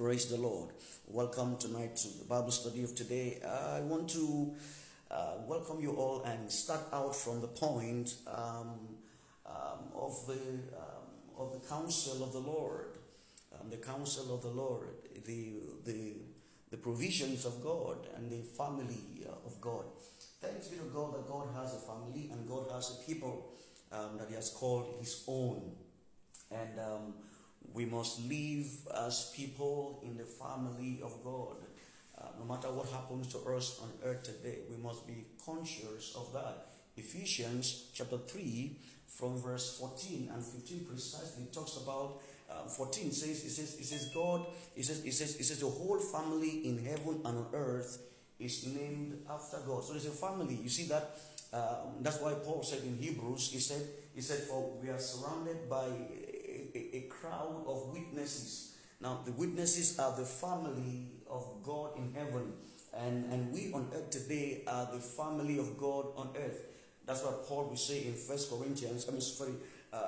Praise the Lord. Welcome tonight to the Bible study of today. Uh, I want to uh, welcome you all and start out from the point um, um, of the um, of the counsel of the Lord, um, the counsel of the Lord, the the the provisions of God and the family uh, of God. Thanks be to God that God has a family and God has a people um, that He has called His own, and um, we must live as people in the family of God. Uh, no matter what happens to us on earth today, we must be conscious of that. Ephesians chapter 3, from verse 14 and 15 precisely talks about uh, 14 says it says it says God it says it says it says the whole family in heaven and on earth is named after God. So there's a family. You see that um, that's why Paul said in Hebrews, he said, he said, for we are surrounded by a, a, crowd of witnesses. Now, the witnesses are the family of God in heaven. And, and we on earth today are the family of God on earth. That's what Paul will say in First Corinthians, I mean, sorry, uh,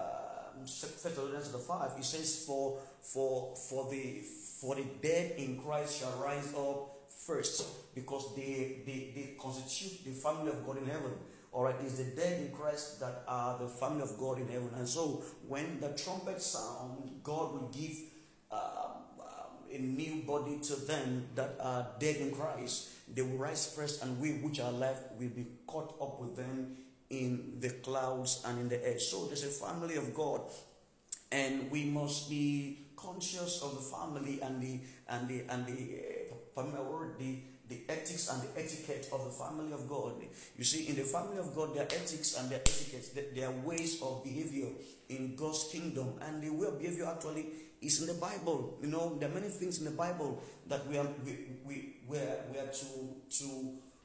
First Corinthians 5. He says, for, for, for, the, for the dead in Christ shall rise up first because they, they, they constitute the family of God in heaven. All right, it's the dead in Christ that are the family of God in heaven. And so when the trumpet sound, God will give um, a new body to them that are dead in Christ. They will rise first, and we which are left will be caught up with them in the clouds and in the air. So there's a family of God, and we must be conscious of the family and the and the and the uh, the ethics and the etiquette of the family of God. You see, in the family of God, there are ethics and etiquettes, there are ways of behavior in God's kingdom. And the way of behavior actually is in the Bible. You know, there are many things in the Bible that we are we we we are, we are to to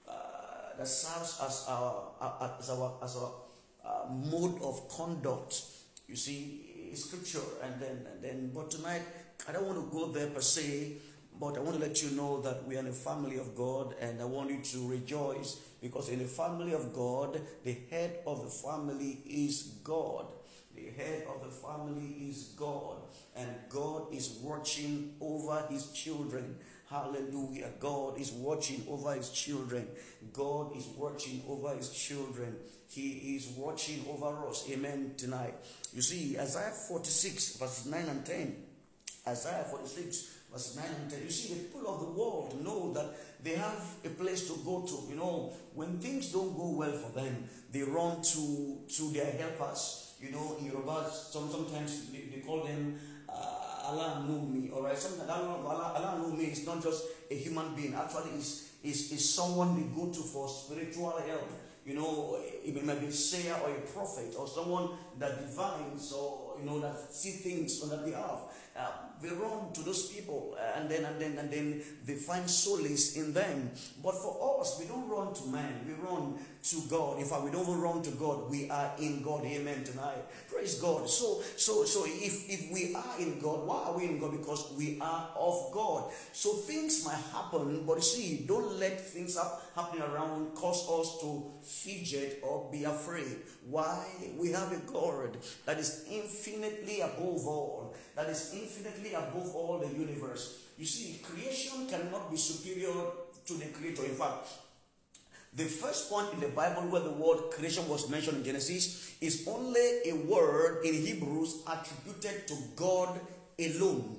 uh, that serves as our as our as our uh, mode of conduct. You see, scripture, and then and then. But tonight, I don't want to go there per se. But I want to let you know that we are in a family of God, and I want you to rejoice because in the family of God, the head of the family is God. The head of the family is God, and God is watching over his children. Hallelujah. God is watching over his children. God is watching over his children. He is watching over us. Amen. Tonight. You see, Isaiah 46, verses 9 and 10. Isaiah 46 verse 9 and 10. You see, the people of the world know that they have a place to go to. You know, when things don't go well for them, they run to, to their helpers. You know, in Yoruba, some, sometimes they, they call them uh, Allah Numi, all right? Sometimes Allah, Allah, Allah Numi is not just a human being. Actually, is is is someone they go to for spiritual help. You know, it may be a sayer or a prophet or someone that divines or, you know, that see things on their behalf. Uh, they run to those people uh, and then and then and then they find solace in them. But for us, we don't run to man, we run to God. In fact, we don't run to God, we are in God. Amen. Tonight. Praise God. So so so if if we are in God, why are we in God? Because we are of God. So things might happen, but see, don't let things up happening around cause us to fidget or be afraid. Why? We have a God that is infinitely above all, that is infinitely above all the universe. You see, creation cannot be superior to the Creator. In fact, the first point in the Bible where the word creation was mentioned in Genesis is only a word in Hebrews attributed to God alone.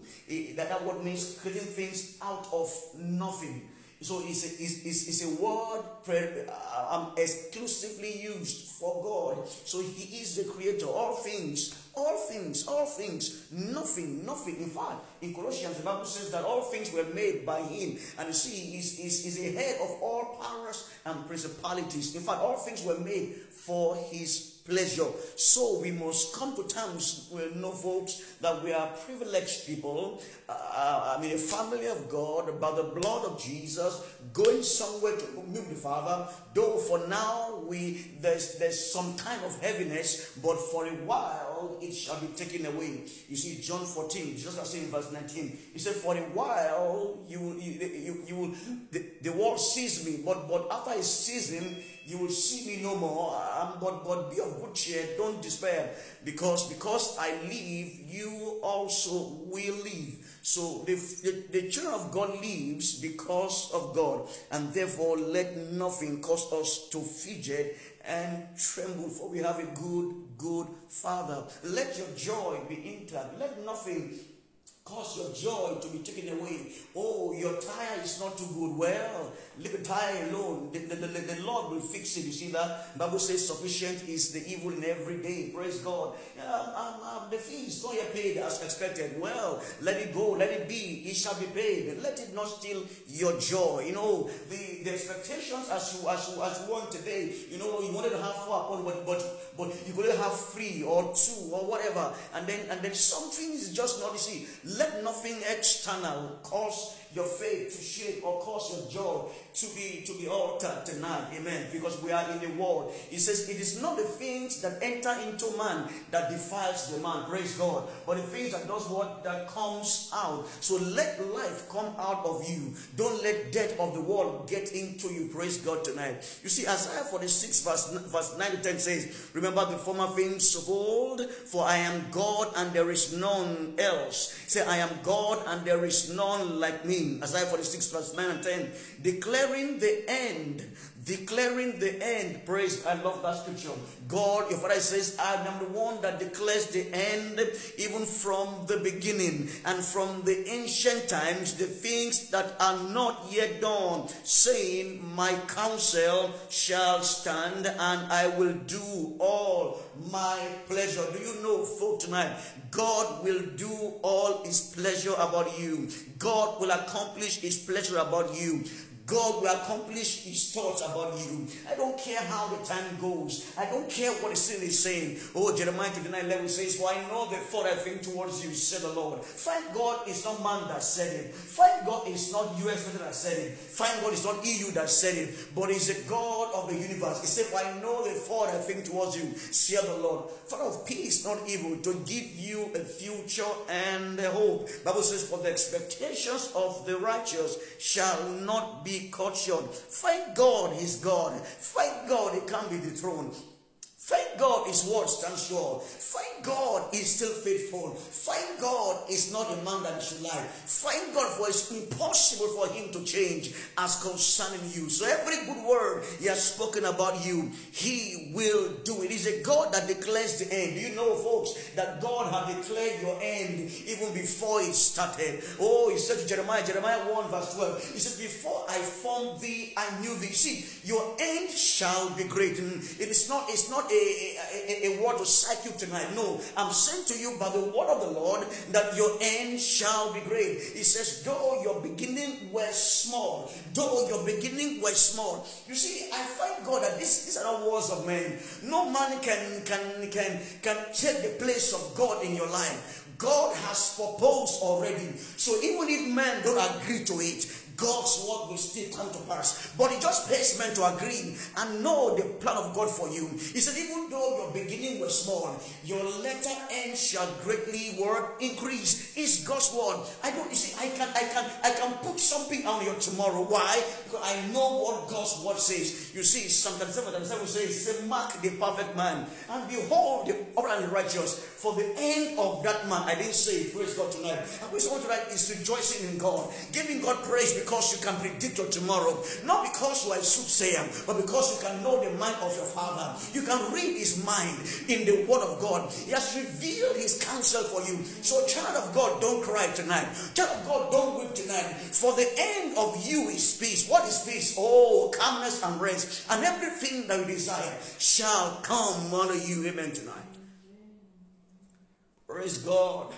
That, that word means creating things out of nothing. So it's a, it's, it's, a word uh, um, exclusively used for God. So He is the creator. Of all things, all things, all things, nothing, nothing. In fact, in Colossians, the Bible says that all things were made by Him. And you see, He's, he's, he's the head of all powers and principalities. In fact, all things were made for His pleasure. So we must come to terms with no folks that we are privileged people. Uh, I mean, a family of God by the blood of Jesus, going somewhere to meet the Father. Though for now we there's there's some kind of heaviness, but for a while it shall be taken away. You see, John 14, just as in verse 19, he said, For a while you will you, you, you will the, the world sees me, but but after sees him, you will see me no more. Um, but, but be of good cheer, don't despair, because because I live, you also will live. So the, the, the children of God lives because of God, and therefore let nothing cause us to fidget and tremble, for we have a good, good Father. Let your joy be intact. Let nothing cause your joy to be taken away. Oh, your tire is not too good. Well, tire alone. The, the, the, the, Lord will fix it. You see that? Bible says sufficient is the evil in every day. Praise God. Um, um, um, the fee is not yet paid as expected. Well, let it go. Let it be. It shall be paid. Let it not steal your joy. You know, the, the expectations as you as you as you want today, you know, you wanted to have four, but but but you could have three or two or whatever, and then and then something is just not see let nothing external cause your faith to shake or cause your joy to be to be altered tonight. Amen. Because we are in the world. He says it is not the things that enter into man that defiles the man. Praise God. But the things that does what that comes out. So let life come out of you. Don't let death of the world get into you. Praise God tonight. You see, Isaiah 46 verse, verse 9 to 10 says, Remember the former things of old, for I am God and there is none else. Say, I am God and there is none like me. Isaiah 46, verse 9 and 10. Declaring the end. Declaring the end. Praise. I love that scripture. God, your father says, I am the one that declares the end, even from the beginning and from the ancient times, the things that are not yet done, saying, My counsel shall stand and I will do all my pleasure. Do you know, for tonight, God will do all his pleasure about you. God will accomplish his pleasure about you. God will accomplish his thoughts about you. I don't care how the time goes. I don't care what the sin is saying. Oh, Jeremiah 29 11 says, For I know the thought I think towards you, said the Lord. Thank God it's not man that said it. Thank God it's not US that said it. Thank God it's not EU that said it. But it's the God of the universe. He said, For I know the thought I think towards you, said the Lord. Thought of peace, not evil, to give you a future and a hope. Bible says, For the expectations of the righteous shall not be cut short. Thank God he's God. Thank God he can't be dethroned. Thank God his word stands sure. Thank God he's still faithful. Thank God he's not a man that should lie. Thank God for it's impossible for him to change as concerning you. So every good word he has spoken about you, he will do it. He's a God that declares the end. You know, folks, that God had declared your end even before it started. Oh, he said to Jeremiah, Jeremiah 1 verse 12, he said, Before I formed thee, I knew thee. See, your end shall be great. It is not, it's not a a, a, a, word to psych you tonight. No, I'm saying to you by the word of the Lord that your end shall be great. He says, though your beginning was small, though your beginning was small. You see, I thank God that this, these are not words of men. No man can, can, can, can take the place of God in your life. God has proposed already. So even if men don't agree to it, God's word will still come to pass. But it just pays men to agree and know the plan of God for you. He said, even though your beginning was small, your latter end shall greatly work increase. Is God's word. I don't you see, I can I can I can put something on your tomorrow. Why? Because I know what God's word says. You see, Psalm 37, 37 says, said, Mark the perfect man, and behold the upright righteous. For the end of that man, I didn't say praise God tonight. I wish want tonight is rejoicing in God, giving God praise because you can predict your tomorrow. Not because you are a soothsayer, but because you can know the mind of your Father. You can read His mind in the Word of God. He has revealed His counsel for you. So, child of God, don't cry tonight. Child of God, don't weep tonight. For the end of you is peace. What is peace? Oh, calmness and rest. And everything that you desire shall come unto you. Amen tonight. Praise God.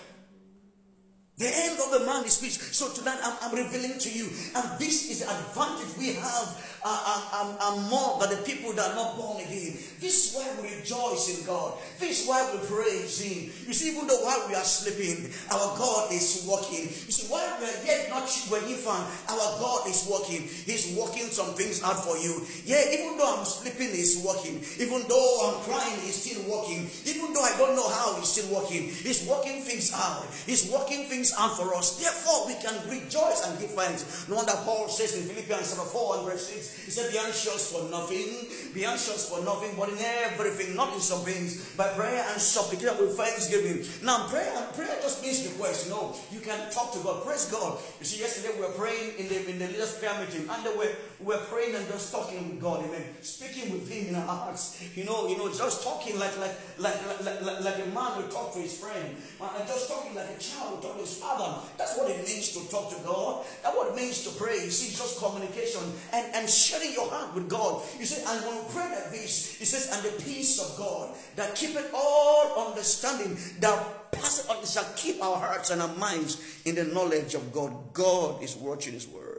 The end of the man is speech. So tonight I'm, I'm, revealing to you, and this is the advantage we have uh, uh, um, more than the people that are not born again. This is why we rejoice in God. This is why we praise Him. You see, even though while we are sleeping, our God is working. You see, while we are yet not children infant, our God is working. He's working some things out for you. Yeah, even though I'm sleeping, He's working. Even though I'm crying, He's still working. Even though I don't know how, He's still working. He's working things out. He's working things things out for us. Therefore, we can rejoice and give thanks. No wonder Paul says in Philippians chapter 4 and verse 6, he said, Be anxious for nothing, be anxious for nothing, but in everything, not in some things, by prayer and supplication with thanksgiving. Now, prayer, prayer just means request. Know, you can talk to God. Praise God. You see, yesterday we were praying in the in the leaders' prayer meeting, and we were, we were praying and just talking with God, amen. Speaking with Him in our hearts. You know, you know, just talking like like like like, like, like a man will talk to his friend. And just talking like a child will talk to his father. That's what it means to talk to God. That's what it means to pray. You see, just communication and, and sharing your heart with God. You see, and when we pray like this, it says, and the peace of God that keepeth all understanding, that passes on shall keep our hearts and our minds in the knowledge of God. God is watching his words.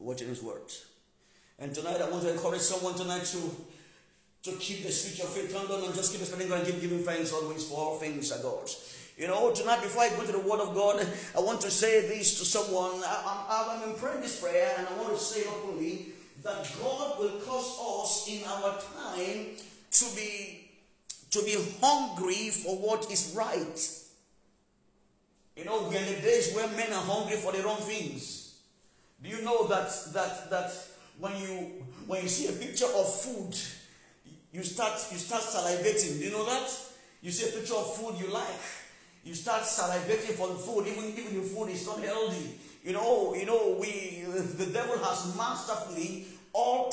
Watching his words. And tonight I want to encourage someone tonight to to keep the switch of faith turned on and just keep spending God and keep giving thanks always for all things are God's. You know, tonight before I go to the Word of God, I want to say this to someone. I, am in praying this prayer and I want to say openly that God will cause us in our time to be to be hungry for what is right. You know, we're in the days where men are hungry for the wrong things. Do you know that that that when you when you see a picture of food you start you start salivating. Do you know that? You see a picture of food you like. You start salivating for the food, even even the food is not healthy. You know, you know, we the devil has masterfully of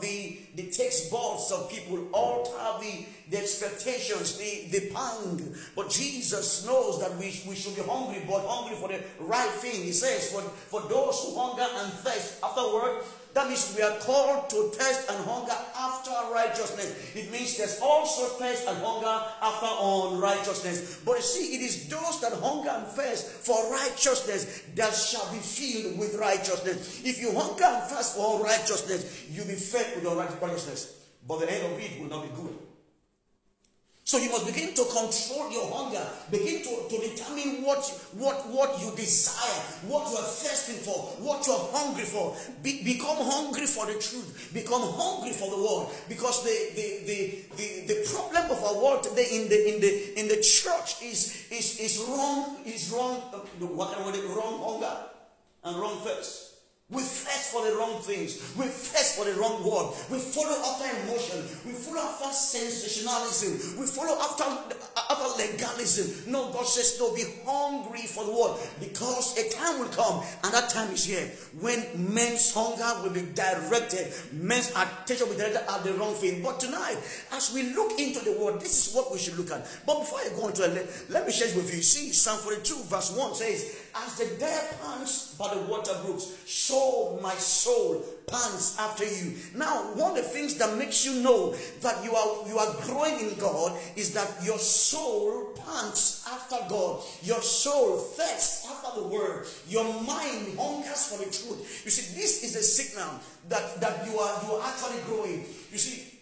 the the boards of people, alter the, the expectations, the, the pang. But Jesus knows that we, we should be hungry, but hungry for the right thing. He says, for, for those who hunger and thirst afterward, that means we are called to thirst and hunger after righteousness. It means there's also thirst and hunger after unrighteousness. But see, it is those that hunger and thirst for righteousness that shall be filled with righteousness. If you hunger and thirst for unrighteousness, you'll be fed with unrighteousness. But the end of it will not be good. So you must begin to control your hunger. Begin to, to determine what, what, what you desire, what you are thirsting for, what you are hungry for. Be, become hungry for the truth. Become hungry for the word. Because the, the, the, the, the problem of our world today in the in the in the church is is, is wrong, is wrong, uh, wrong hunger and wrong thirst. We thirst for the wrong things. We thirst for the wrong word. We follow after emotion. We follow after sensationalism. We follow after, after legalism. No, God says, no, be hungry for the word because a time will come and that time is here when men's hunger will be directed. Men's attention will be directed at the wrong thing. But tonight, as we look into the word, this is what we should look at. But before I go into it, let, let me share with you. See, Psalm 42 verse 1 says, as the deer pants by the water brooks, so my soul pants after you. Now, one of the things that makes you know that you are you are growing in God is that your soul pants after God. Your soul thirsts after the word. Your mind hungers for the truth. You see, this is a signal that, that you are you are actually growing. You see,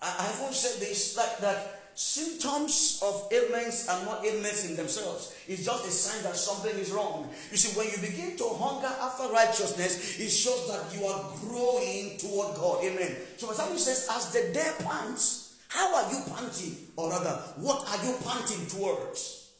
I, I have said this like that symptoms of ailments are not ailments in themselves. It's just a sign that something is wrong. You see, when you begin to hunger after righteousness, it shows that you are growing toward God. Amen. So when somebody says, as the day pants, how are you panting? Or rather, what are you panting towards?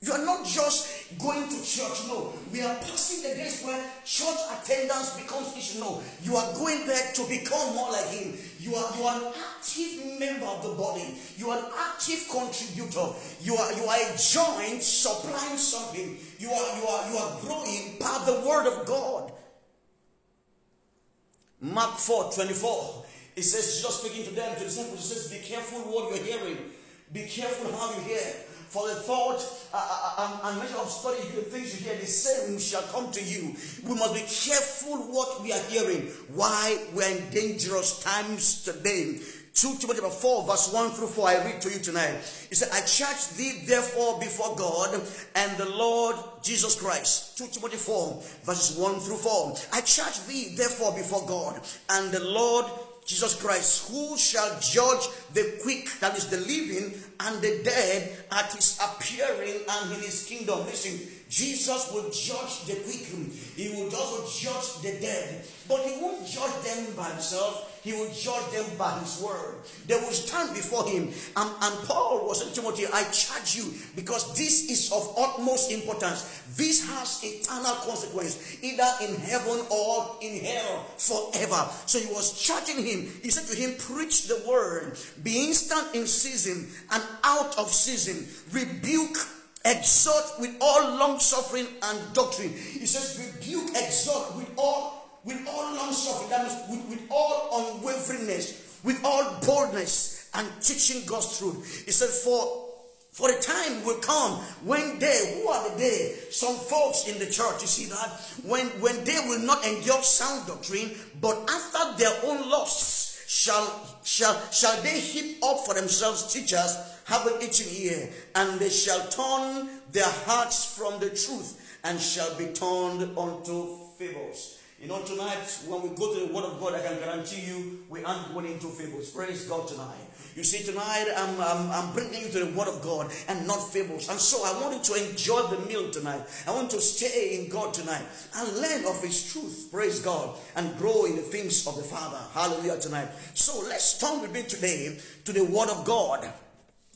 You are not just going to church, no. We are passing the days where church attendance becomes issue. No, you are going there to become more like Him. You are you are an active member of the body. You are an active contributor. You are you are a joint supplying something. You are you are you are growing by the word of God. Mark 4 24. It says, just speaking to them, to the disciples, it says, Be careful what you're hearing. Be careful how you hear. For the thought uh, uh and measure of study, the things you hear, the same shall come to you. We must be careful what we are hearing. Why we're in dangerous times today. 2 Timothy 4, verse 1 through 4, I read to you tonight. He said, I charge thee therefore before God and the Lord Jesus Christ. 2 Timothy 4, verses 1 through 4. I charge thee therefore before God and the Lord Jesus Christ, who shall judge the quick, that is the living, and the dead at his appearing and in his kingdom. Listen, Jesus will judge the quick, he will also judge the dead, but he won't judge them by himself. He will judge them by his word. They will stand before him. And, and Paul was saying, to Timothy, I charge you because this is of utmost importance. This has eternal consequence, either in heaven or in hell forever. So he was charging him. He said to him, Preach the word, be instant in season and out of season, rebuke exhort with all long suffering and doctrine. He says, rebuke, exhort with all with all long suffering. That means with, with all unwaveringness, with all boldness, and teaching God's truth. He said, for for a time will come when they, who are the they? Some folks in the church, you see that? When, when they will not endure sound doctrine, but after their own lusts shall, shall, shall they heap up for themselves teachers having itching ear, and they shall turn their hearts from the truth and shall be turned unto fables. You know, tonight when we go to the Word of God, I can guarantee you we aren't going into fables. Praise God tonight. You see, tonight I'm, I'm, I'm, bringing you to the Word of God and not fables. And so I want you to enjoy the meal tonight. I want to stay in God tonight and learn of His truth. Praise God. And grow in the things of the Father. Hallelujah tonight. So let's turn with me today to the Word of God.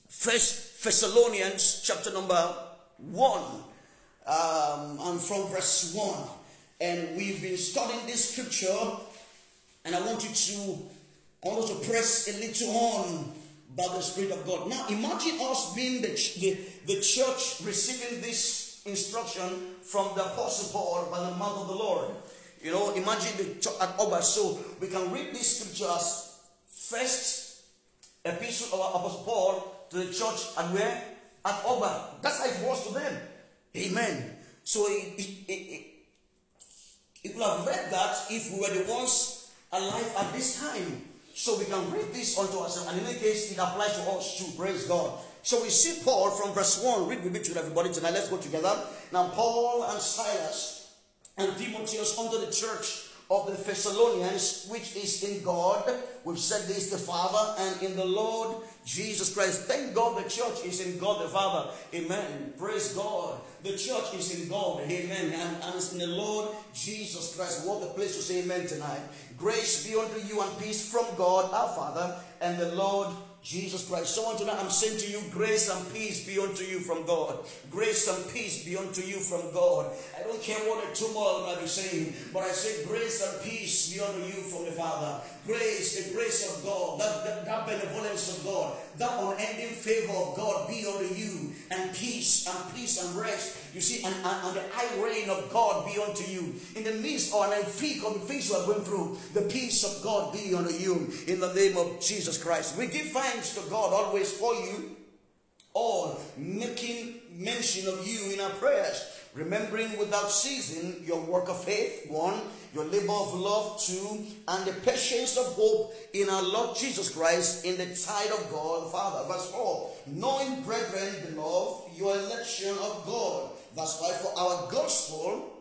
First Thessalonians chapter number 1 um, and from verse 1. And we've been studying this scripture, and I want you to also press a little on by the Spirit of God. Now, imagine us being the, the, the church receiving this instruction from the Apostle Paul by the mouth of the Lord. You know, imagine the church at Oba. So we can read this scripture as first epistle of Apostle Paul to the church and where? At Oba. That's how it was to them. Amen. So it, it, it, it would have read that if we were the ones alive at this time. So we can read this unto ourselves. And in any case, it applies to us too. Praise God. So we see Paul from verse 1. Read with me to everybody tonight. Let's go together. Now, Paul and Silas and Timotheus unto the church of the Thessalonians, which is in God. We've said this, the Father, and in the Lord Jesus Christ. Thank God the church is in God the Father. Amen. Praise God. The church is in God. Amen. And, and it's in the Lord Jesus Christ. What a place to say amen tonight. Grace be unto you and peace from God our Father and the Lord Jesus Christ. So on tonight, I'm saying to you, grace and peace be unto you from God. Grace and peace be unto you from God. I don't care what the turmoil might be saying, but I say grace and peace be unto you from the Father. Grace, the grace of God, that, that, that benevolence of God, that unending favor of God be unto you, and peace and peace and rest. You see, and, and, and the high reign of God be unto you. In the midst or the thick of the things you are going through, the peace of God be unto you in the name of Jesus Christ. We give thanks to God always for you, all making mention of you in our prayers remembering without ceasing your work of faith, one, your labor of love, two, and the patience of hope in our Lord Jesus Christ in the sight of God the Father. Verse 4, knowing, brethren, beloved, your election of God. Verse 5, for our gospel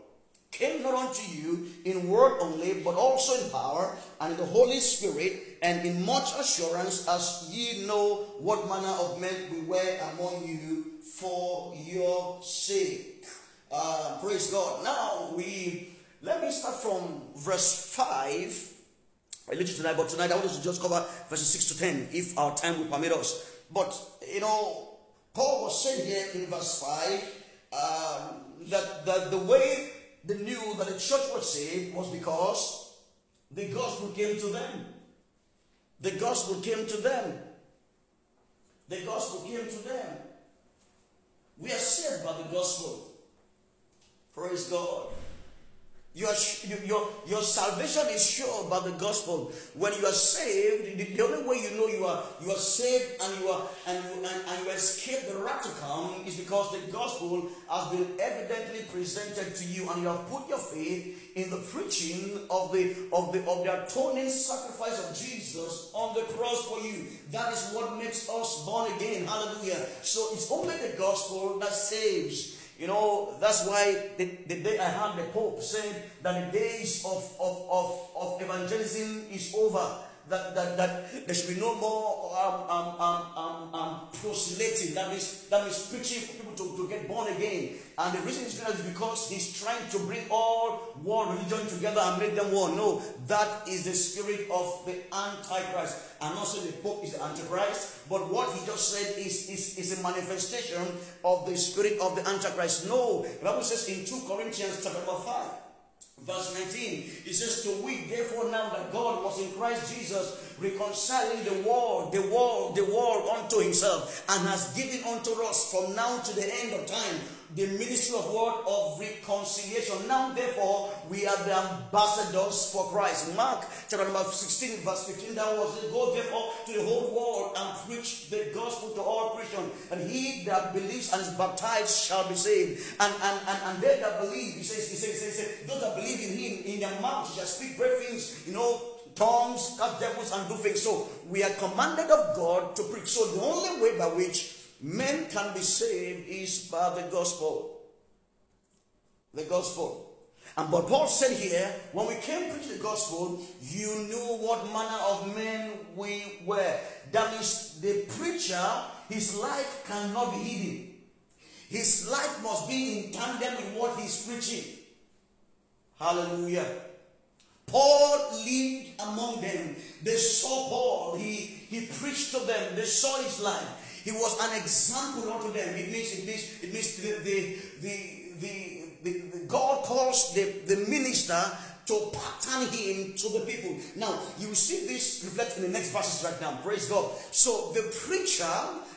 came not unto you in word only, but also in power and in the Holy Spirit, and in much assurance, as ye know what manner of men we were among you for your sake. Uh, praise God. Now we let me start from verse 5. I literally tonight, but tonight I want us to just cover verses 6 to 10 if our time will permit us. But you know, Paul was saying here in verse 5 uh, that, that the way they knew that the church was saved was because the gospel came to them. The gospel came to them. The gospel came to them. We are saved by the gospel. Praise God. Your, your, your salvation is sure by the gospel. When you are saved, the, the, only way you know you are you are saved and you are and you, and, and you escape the wrath to come is because the gospel has been evidently presented to you and you have put your faith in the preaching of the of the of the atoning sacrifice of Jesus on the cross for you. That is what makes us born again. Hallelujah. So it's only the gospel that saves. You know, that's why the, the day I heard the Pope said that the days of, of, of, of evangelism is over. That, that, that there should be no more um, um, um, um, um, proselyting. That means, that means preaching for people to, to get born again. And the reason he's doing that is because he's trying to bring all world religion together and make them one. No, that is the spirit of the Antichrist. And also the Pope is the Antichrist. But what he just said is, is, is a manifestation of the spirit of the Antichrist. No, the Bible says in 2 Corinthians chapter 5. Verse 19, it says, To we therefore now that God was in Christ Jesus, reconciling the world, the world, the world unto himself, and has given unto us from now to the end of time the ministry of word of reconciliation. Now, therefore, we are the ambassadors for Christ. Mark chapter number 16, verse 15 That was it. Go therefore to the whole world and preach the gospel to all Christians. And he that believes and is baptized shall be saved. And and, and, and they that believe, he says, he says, he says, those that believe in him, in their mouth shall speak great things, you know, tongues, cast devils, and do things. So we are commanded of God to preach. So the only way by which men can be saved is by the gospel. The gospel. And but Paul said here, when we came preach the gospel, you knew what manner of men we were. That means the preacher, his life cannot be hidden. His life must be in tandem with what he's preaching. Hallelujah. Paul lived among them. They saw Paul. He, he preached to them. They saw his life. He was an example unto them. It means it means it means the the the, the, the, God calls the, the minister to pattern him to the people. Now, you see this reflect in the next verses right now. Praise God. So the preacher,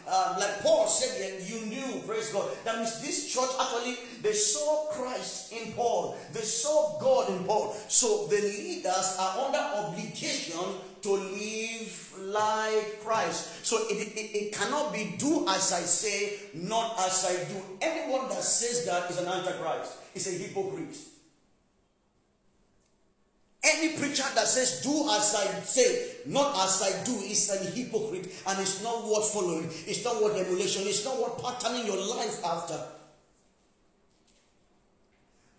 uh, like Paul said here, you knew, praise God. That means this church actually, they saw Christ in Paul. They saw God in Paul. So the leaders are under obligation to live like Christ. So it, it, it cannot be do as I say, not as I do. Anyone that says that is an antichrist, is a hypocrite. Any preacher that says, Do as I say, not as I do, is an hypocrite and it's not worth following, it's not worth emulation, it's not worth patterning your life after.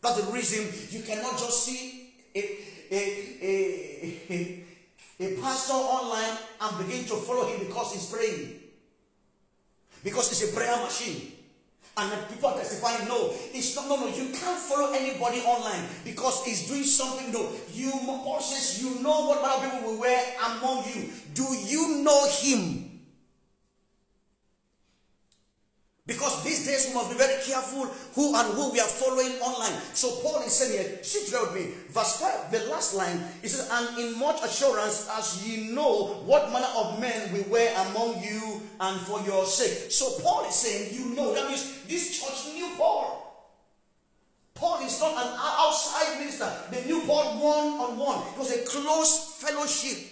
That's the reason you cannot just see a, a, a, a, pastor online and begin to follow him because he's praying. Because it's a prayer machine. And then people are testifying, no, it's not, no, no, you can't follow anybody online because he's doing something, no. You, Paul says, you know what other people will wear among you. Do you know him? Because these days we must be very careful who and who we are following online. So Paul is saying here, sit there with me. Verse 5, the last line, he says, And in much assurance as ye know what manner of men we were among you and for your sake. So Paul is saying, you know. That means this church knew Paul. Paul is not an outside minister. They knew Paul one on one. It was a close fellowship.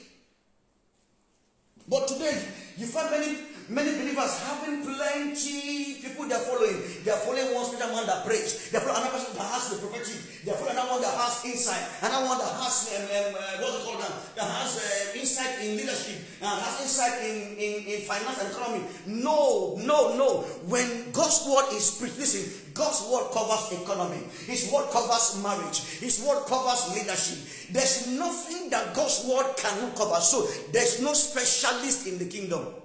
But today, you find many Many believers having plenty people they're following. They're following one spiritual man that prays. They're following another person that has the prophetic. They're following another one that has insight. Another one that has um, um, uh, what's it called now? That has uh, insight in leadership. And has insight in, in, in finance and economy. No, no, no. When God's word is preached, listen, God's word covers economy. His word covers marriage. His word covers leadership. There's nothing that God's word cannot cover. So there's no specialist in the kingdom.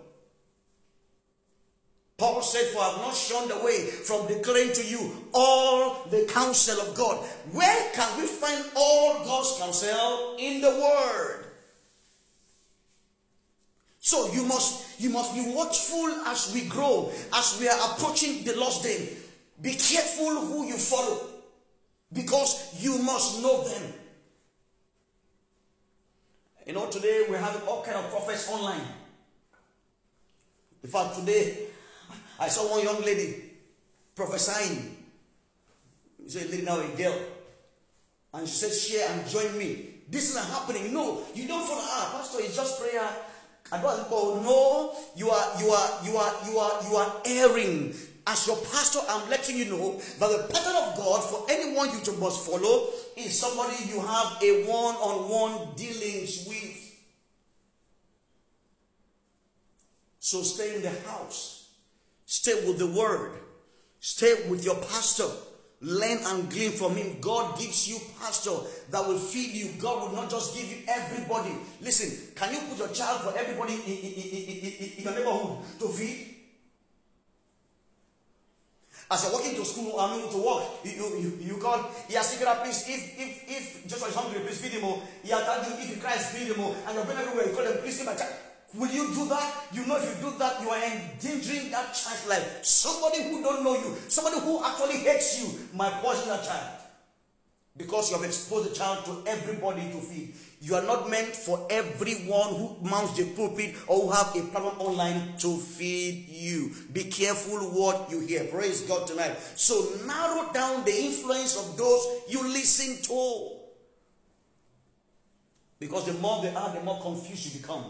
Paul said, For I have not shunned away from declaring to you all the counsel of God. Where can we find all God's counsel? In the Word. So you must you must be watchful as we grow, as we are approaching the last day. Be careful who you follow, because you must know them. You know, today we have all kind of prophets online. In fact, today I saw one young lady prophesying. She's a lady now, a girl. And she said, share and join me. This is not happening. No, you don't follow her. Pastor, it's just prayer. I don't go, no, you are you are you are you are you are erring. As your pastor, I'm letting you know that the pattern of God for anyone you must follow is somebody you have a one-on-one dealings with. So stay in the house Stay with the word. Stay with your pastor. Learn and glean from him. God gives you pastor that will feed you. God will not just give you everybody. Listen, can you put your child for everybody in, in, in, in your neighborhood to feed? As you're walking to school, I mean to work, you, you, you call, yeah, secret, please, if, if, if Joshua is hungry, please feed him more. He told you, if he cries, feed him more. And you're going everywhere, you call him, please feed my child. Will you do that? You know, if you do that, you are endangering that child's life. Somebody who don't know you, somebody who actually hates you, might poison that child because you have exposed the child to everybody to feed. You are not meant for everyone who mounts the pulpit or who have a platform online to feed you. Be careful what you hear. Praise God tonight. So narrow down the influence of those you listen to. Because the more they are, the more confused you become.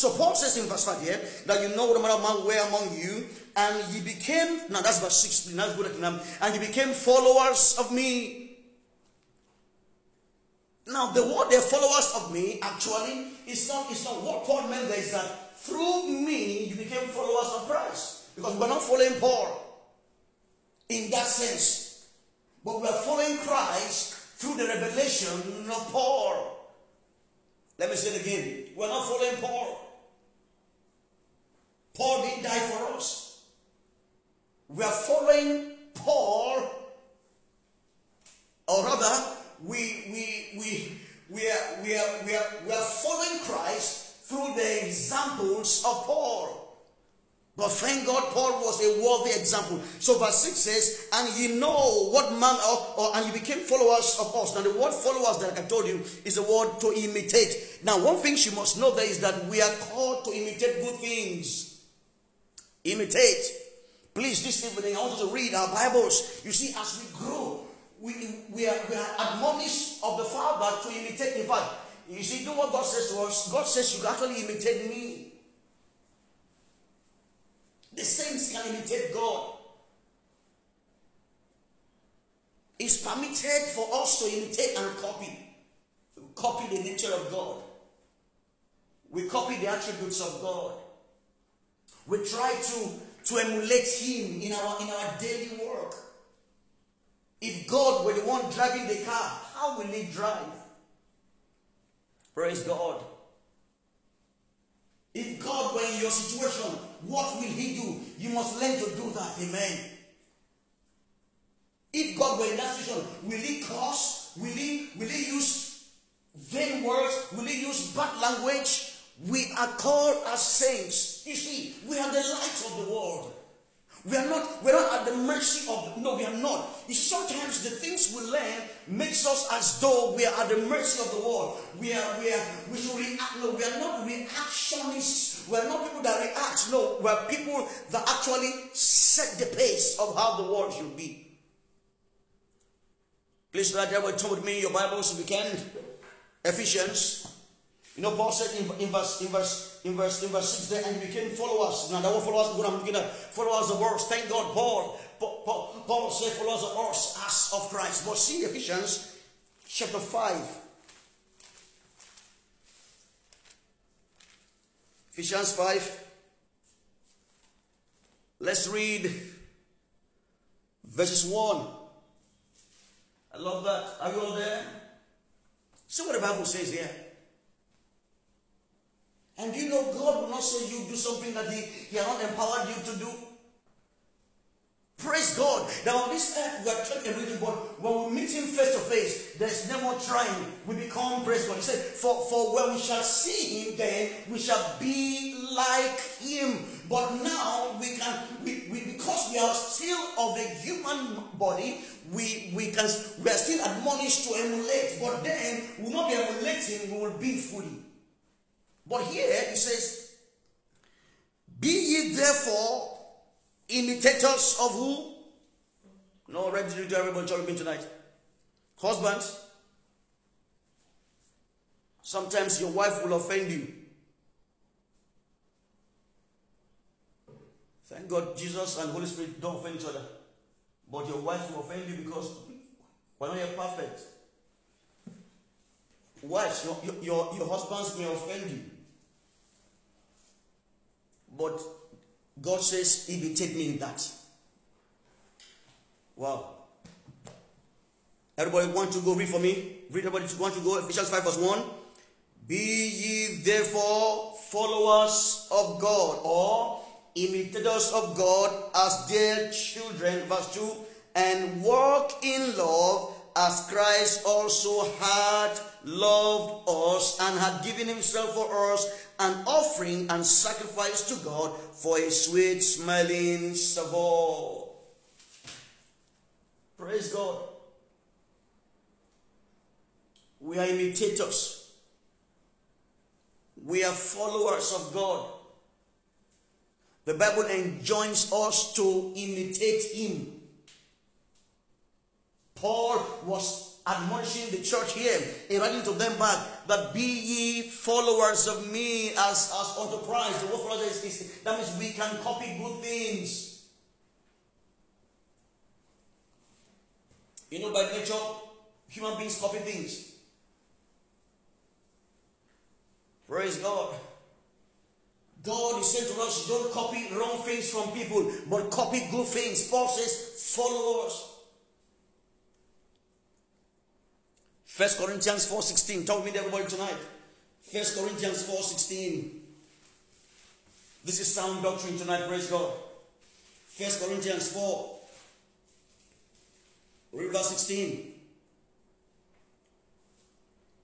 So Paul says in verse 5 here that you know what manner of man were among you, and ye became, now that's verse 6, that's good at them, and ye became followers of me. Now the word they're followers of me actually is not, is not what Paul meant there is that through me you became followers of Christ. Because we're not following Paul in that sense. But we're following Christ through the revelation of Paul. Let me say it again. We're not following Paul. Paul didn't die for us. We are following Paul, or rather, we we we we are we are we are, we are following Christ through the examples of Paul. But thank God, Paul was a worthy example. So verse 6 says, And ye know what man or and you became followers of us. Now the word followers that I told you is the word to imitate. Now one thing you must know there is that we are called to imitate good things. Imitate. Please, this evening I want you to read our Bibles. You see, as we grow, we, we, are, we are admonished of the Father to imitate. In fact, you see, do what God says to us. God says you actually imitate me. The saints can imitate God. It's permitted for us to imitate and copy. Copy the nature of God. We copy the attributes of God. We try to, to emulate Him in our, in our daily work. If God were the one driving the car, how will He drive? Praise God. If God were in your situation, what will He do? You must learn to do that. Amen. If God were in that situation, will He curse? Will He, will he use vain words? Will He use bad language? We are called as saints. You see, we are the light of the world. We are not, we're not at the mercy of, no, we are not. You see, sometimes the things we learn makes us as though we are at the mercy of the world. We are, we are, we should react. No, we are not reactionists. We are not people that react. No, we are people that actually set the pace of how the world should be. Please write that turn with me your Bibles if you can. Ephesians. You know, Paul said in, in verse, in verse in verse, in verse 6 there, and became followers. Now, that word followers, what I'm looking at, followers of us. Thank God, Paul. Paul, Paul said followers of us as of Christ. But see Ephesians chapter 5. Ephesians 5. Let's read verses 1. I love that. Are you all there? See what the Bible says here. And you know God will not say you do something that He, he has not empowered you to do? Praise God. Now on this earth we are trying everything, but when we meet Him face to face, there's no more trying. We become praise God. He said, For for when we shall see Him, then we shall be like Him. But now we can we, we because we are still of the human body, we we can we are still admonished to emulate, but then we will not be emulating, we will be fully. But here he says, Be ye therefore imitators of who? No, ready to do everybody talking tonight. Husbands, sometimes your wife will offend you. Thank God Jesus and Holy Spirit don't offend each other. But your wife will offend you because we're not yet perfect. Wives, your, your, your husbands may offend you. But God says, imitate me in that. Wow. Everybody want to go read for me? Read everybody want to go Ephesians 5 verse 1. Be ye therefore followers of God or imitators of God as dear children, verse 2, and walk in love as Christ also had loved us and had given himself for us an offering and sacrifice to God for a sweet smelling savour. Praise God. We are imitators. We are followers of God. The Bible enjoins us to imitate Him. Paul was admonishing the church here, writing to them back that be ye followers of me as, as unto Christ. The word followers is, that means we can copy good things. You know, by nature, human beings copy things. Praise God. God is saying to us, don't copy wrong things from people, but copy good things. Paul says, follow us. First Corinthians 4.16. Talk with everybody tonight. First Corinthians 4.16. This is sound doctrine tonight, praise God. First Corinthians 4. Read verse 16.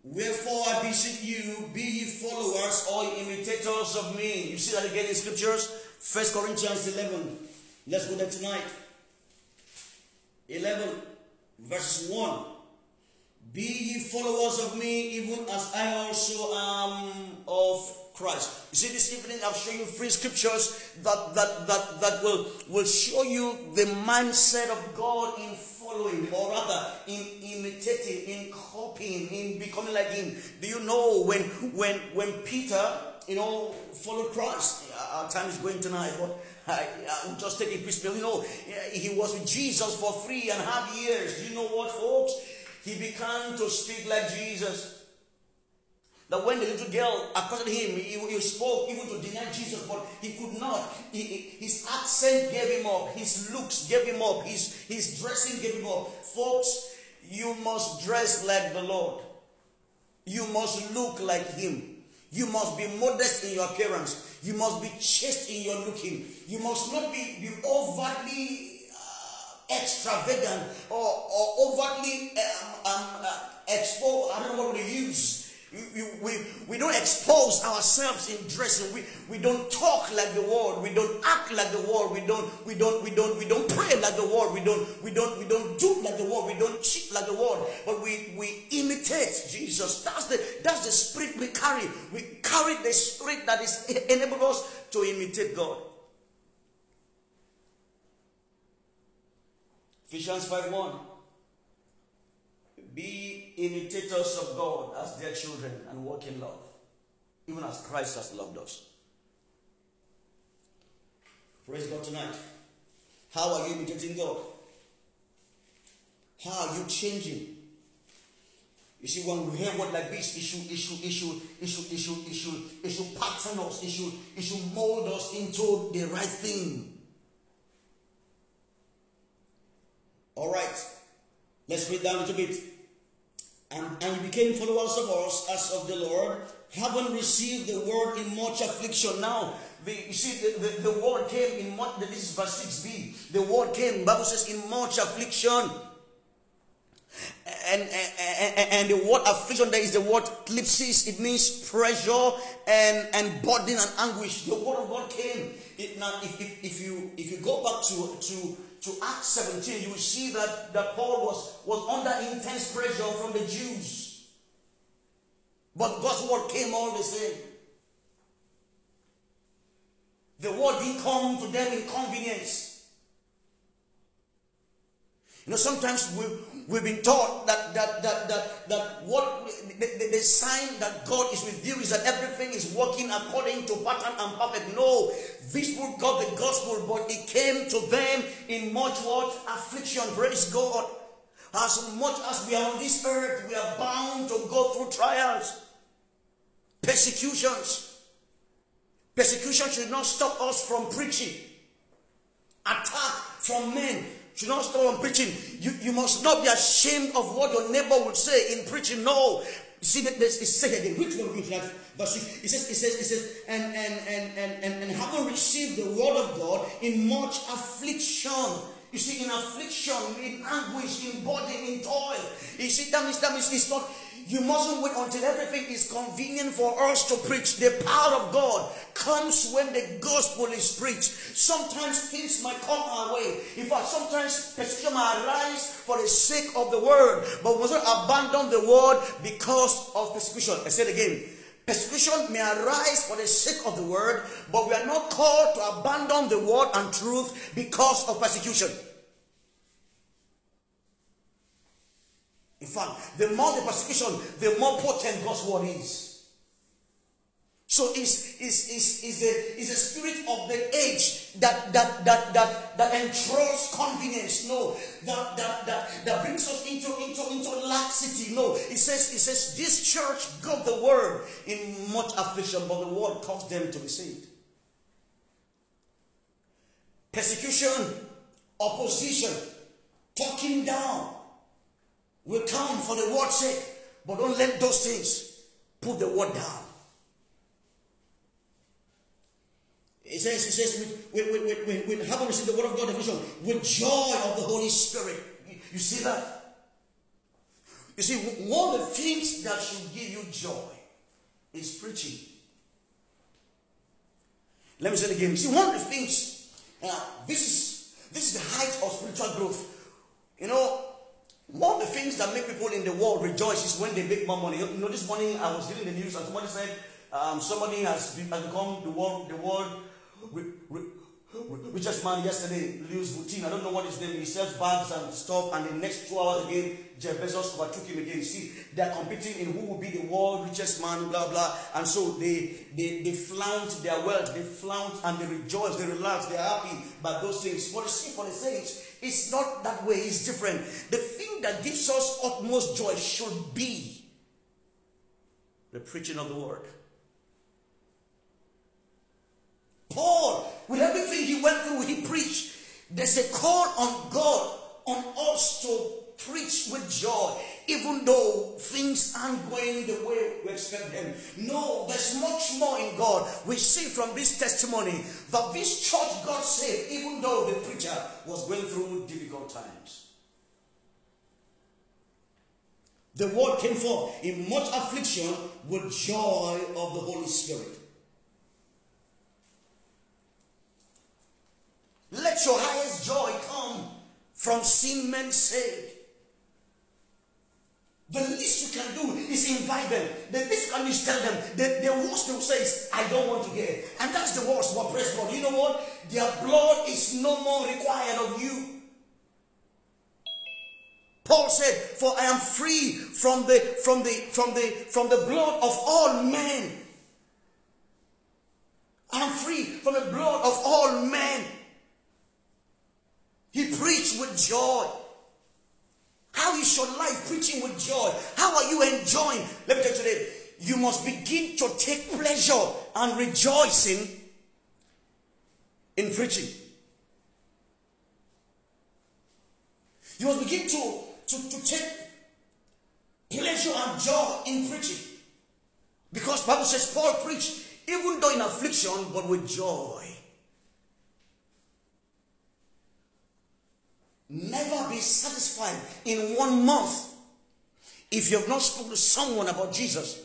Wherefore I beseech you, be ye followers or imitators of me. You see that again in scriptures? First Corinthians 11. Let's go there tonight. 11 verses 1. Be ye followers of me, even as I also am of Christ. You see, this evening I've shown you three scriptures that that that that will will show you the mindset of God in following, or rather in imitating, in copying, in becoming like Him. Do you know when when when Peter, you know, followed Christ? Our time is going tonight, but I, I just take piece. You know, he was with Jesus for three and a half years. Do you know what, folks? He began to speak like Jesus. That when the little girl accosted him, he, he spoke even to deny Jesus, but he could not. He, his accent gave him up, his looks gave him up, his, his dressing gave him up. Folks, you must dress like the Lord. You must look like him. You must be modest in your appearance. You must be chaste in your looking. You must not be, be overtly extravagant or, or overtly um, um, uh, exposed. I don't know what to use we, we, we don't expose ourselves in dressing. We, we don't talk like the world. We don't act like the world. We don't we don't we don't we don't pray like the world. We don't we don't we don't do like the world. We don't cheat like the world. But we we imitate Jesus. That's the that's the spirit we carry. We carry the spirit that is enable us to imitate God. Ephesians 5 1. Be imitators of God as their children and walk in love, even as Christ has loved us. Praise God tonight. How are you imitating God? How are you changing? You see, when we hear word like this, it should, it should, it should, it should, it should, it should, it should pattern us, it should, it should mold us into the right thing. All right, let's read down a little bit and, and became followers of us as of the Lord, having received the word in much affliction. Now, the, you see, the, the, the word came in much, this is verse 6b. The word came, Bible says, in much affliction. And, and, and, the word affliction there is the word thlipsis. It means pressure and, and burden and anguish. The word of God came. It, now, if, if, if, you, if you go back to, to, to Acts 17, you will see that, that Paul was, was under intense pressure from the Jews. But God's word came all the same. The word didn't come to them in convenience. You know, sometimes we, we've been taught that that that that, that what the, the, the, sign that God is with you is that everything is working according to pattern and perfect. No, this people got the gospel, but it came to them in much what affliction. Praise God. As much as we are on this earth, we are bound to go through trials, persecutions. Persecution should not stop us from preaching. Attack from men should not stop on preaching. You, you must not be ashamed of what your neighbor would say in preaching. No. See that this is said again. Which one read that verse? It says, it says, it says, and and and and and, and having received the word of God in much affliction. You see, in affliction, in anguish, in body, in toil. You see, that means that means it's not you mustn't wait until everything is convenient for us to preach. The power of God comes when the gospel is preached. Sometimes things might come our way. In fact, sometimes persecution might arise for the sake of the word. But we mustn't abandon the word because of persecution. I said again, Persecution may arise for the sake of the word, but we are not called to abandon the word and truth because of persecution. In fact, the more the persecution, the more potent God's word is. So it's, it's, it's, it's, the, it's the spirit of the age that that that that that enthralls convenience. No, that, that that that brings us into into into laxity. No, it says it says this church got the word in much affliction, but the word caused them to be saved. Persecution, opposition, talking down, will come for the word's sake, but don't let those things put the word down. It says, it says, with, with, with, with, with having received the word of God, definition, with joy of the Holy Spirit. You, you see that? You see, one of the things that should give you joy is preaching. Let me say it again. You see, one of the things, uh, this is this is the height of spiritual growth. You know, one of the things that make people in the world rejoice is when they make more money. You know, this morning I was reading the news and somebody said um, somebody has, become the world, the world richest man yesterday, Louis Vuitton. I don't know what his name. He sells bags and stuff, and the next two hours again, Jeff Bezos overtook him again. See, they're competing in who will be the world richest man, blah blah. And so they they they flaunt their wealth, they flaunt and they rejoice, they relax, they're happy by those things. But you see, for the saints, it's not that way, it's different. The thing that gives us utmost joy should be the preaching of the word. Paul, with everything he went through, he preached. There's a call on God, on us to preach with joy, even though things aren't going the way we expect them. No, there's much more in God. We see from this testimony that this church got saved, even though the preacher was going through difficult times. The word came forth in much affliction with joy of the Holy Spirit. Let your highest joy come from seeing men saved. The least you can do is invite them. The least you can do is tell them. The, the worst they will say is, I don't want to hear. And that's the worst. What praise God. You know what? Their blood is no more required of you. Paul said, For I am free from the from the from the from the blood of all men. I am free from the blood of all men. He preached with joy. How is your life preaching with joy? How are you enjoying? Let me tell you today, you must begin to take pleasure and rejoicing in preaching. You must begin to, to, to take pleasure and joy in preaching. Because Bible says Paul preached even though in affliction, but with joy. Never be satisfied in one month if you have not spoken to someone about Jesus.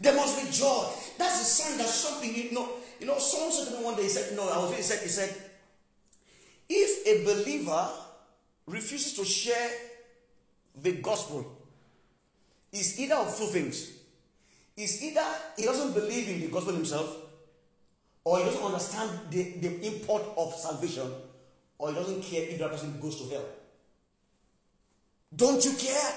There must be joy. That's a sign that something you know. You know, someone said to me one day, he said, No, I was he said, he said, if a believer refuses to share the gospel, is either of two things. Is either he doesn't believe in the gospel himself, or he doesn't understand the, the import of salvation, or he doesn't care if that person goes to hell. Don't you care?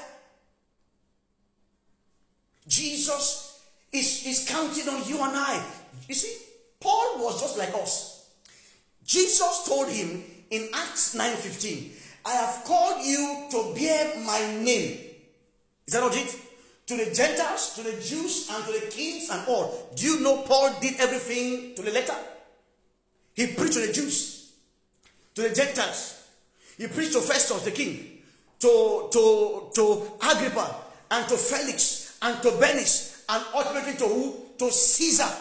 Jesus is, is counting on you and I. You see, Paul was just like us. Jesus told him in Acts 9:15, I have called you to bear my name. Is that not it? To the Gentiles, to the Jews, and to the kings and all. Do you know Paul did everything to the letter? He preached to the Jews. to the Gentiles. He preached to Festus, the king, to, to, to Agrippa, and to Felix, and to Bernice, and ultimately to who? To Caesar,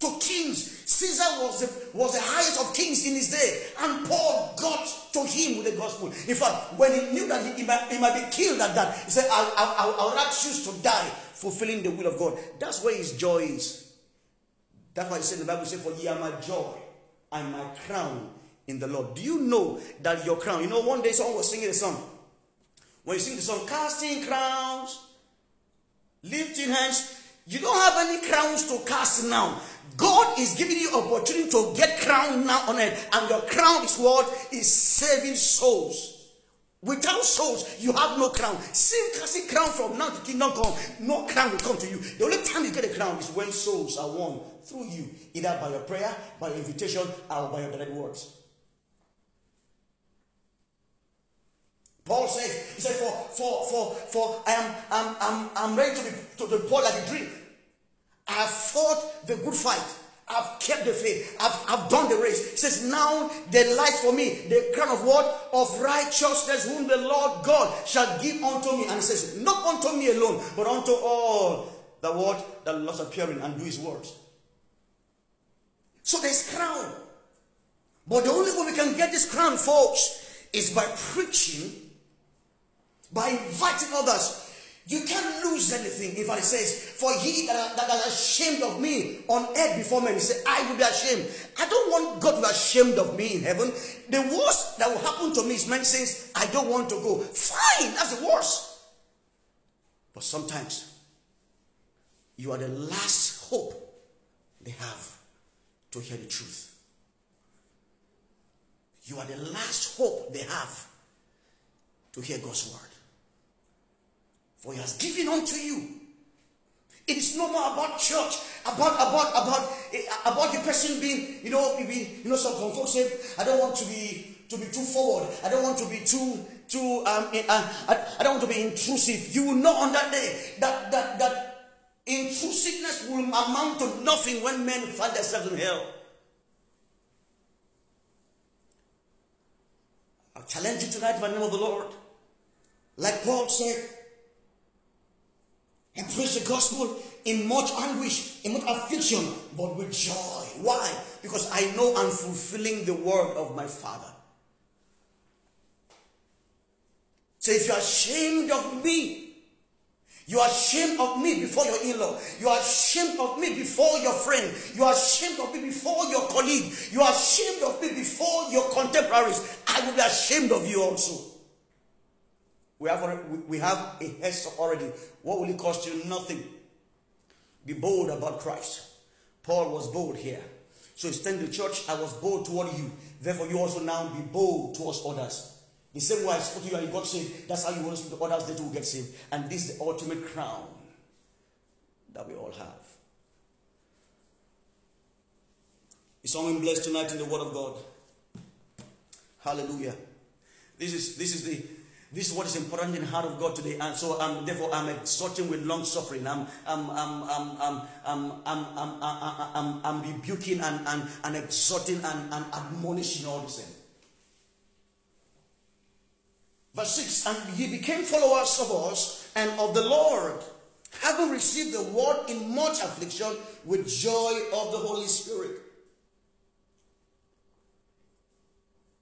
to kings. Caesar was the, was the highest of kings in his day, and Paul got to him with the gospel. In fact, when he knew that he, he, might, he might be killed at that, he said, I, I, I, I would not choose to die fulfilling the will of God. That's where his joy is. That's why he said in the Bible, says, For ye are my joy and my crown in the Lord. Do you know that your crown? You know, one day someone was singing a song. When you sing the song, casting crowns, lifting hands, you don't have any crowns to cast now. God is giving you opportunity to get crown now on earth, and your crown is what is saving souls. Without souls, you have no crown. Same casting crown from now to kingdom come. No crown will come to you. The only time you get a crown is when souls are won through you, either by your prayer, by your invitation, or by your direct words. Paul says, he said, for, for, for, for I am, I'm, I'm, I'm ready to be, to be poured like a drink. I have fought the good fight. I've kept the faith. I've, I've done the race. He says, now the light for me, the crown of what? Of righteousness, whom the Lord God shall give unto me. And he says, not unto me alone, but unto all the word that loves appearing and do his words. So there's crown. But the only way we can get this crown, folks, is by preaching by inviting others. You can't lose anything if I says, For he that, is ashamed of me on earth before men, he said, I will be ashamed. I don't want God to be ashamed of me in heaven. The worst that will happen to me is men says, I don't want to go. Fine, that's the worst. But sometimes you are the last hope they have to hear the truth. You are the last hope they have to hear God's word. For he has given unto you. It is no more about church, about about about about the person being, you know, maybe you know, some folks say, I don't want to be to be too forward. I don't want to be too too um uh, I, I don't want to be intrusive. You will know on that day that that that intrusiveness will amount to nothing when men find themselves in hell. I challenge you tonight by the name of the Lord. Like Paul said, and preach the gospel in much anguish, in much affliction, but with joy. Why? Because I know I'm fulfilling the word of my Father. So if you're ashamed of me, you are ashamed of me before your in-law. You are ashamed of me before your friend. You are ashamed of me before your colleague. You are ashamed of me before your contemporaries. I will be ashamed of you also. We have, we have a head already. What will it cost you? Nothing. Be bold about Christ. Paul was bold here. So he's telling the church, I was bold toward you. Therefore, you also now be bold towards others. The same way I spoke to you and you got saved, that's how you want to speak to others, they too will get saved. And this is the ultimate crown that we all have. Is someone blessed tonight in the Word of God? Hallelujah. This is this is the this is what is important in the heart of God today. And so I'm therefore I'm exhorting with long suffering. I'm I'm I'm I'm I'm I'm I'm, I'm, I'm, I'm, I'm rebuking and, and, and exhorting and, and admonishing all the same. Verse 6 And ye became followers of us and of the Lord, having received the word in much affliction with joy of the Holy Spirit.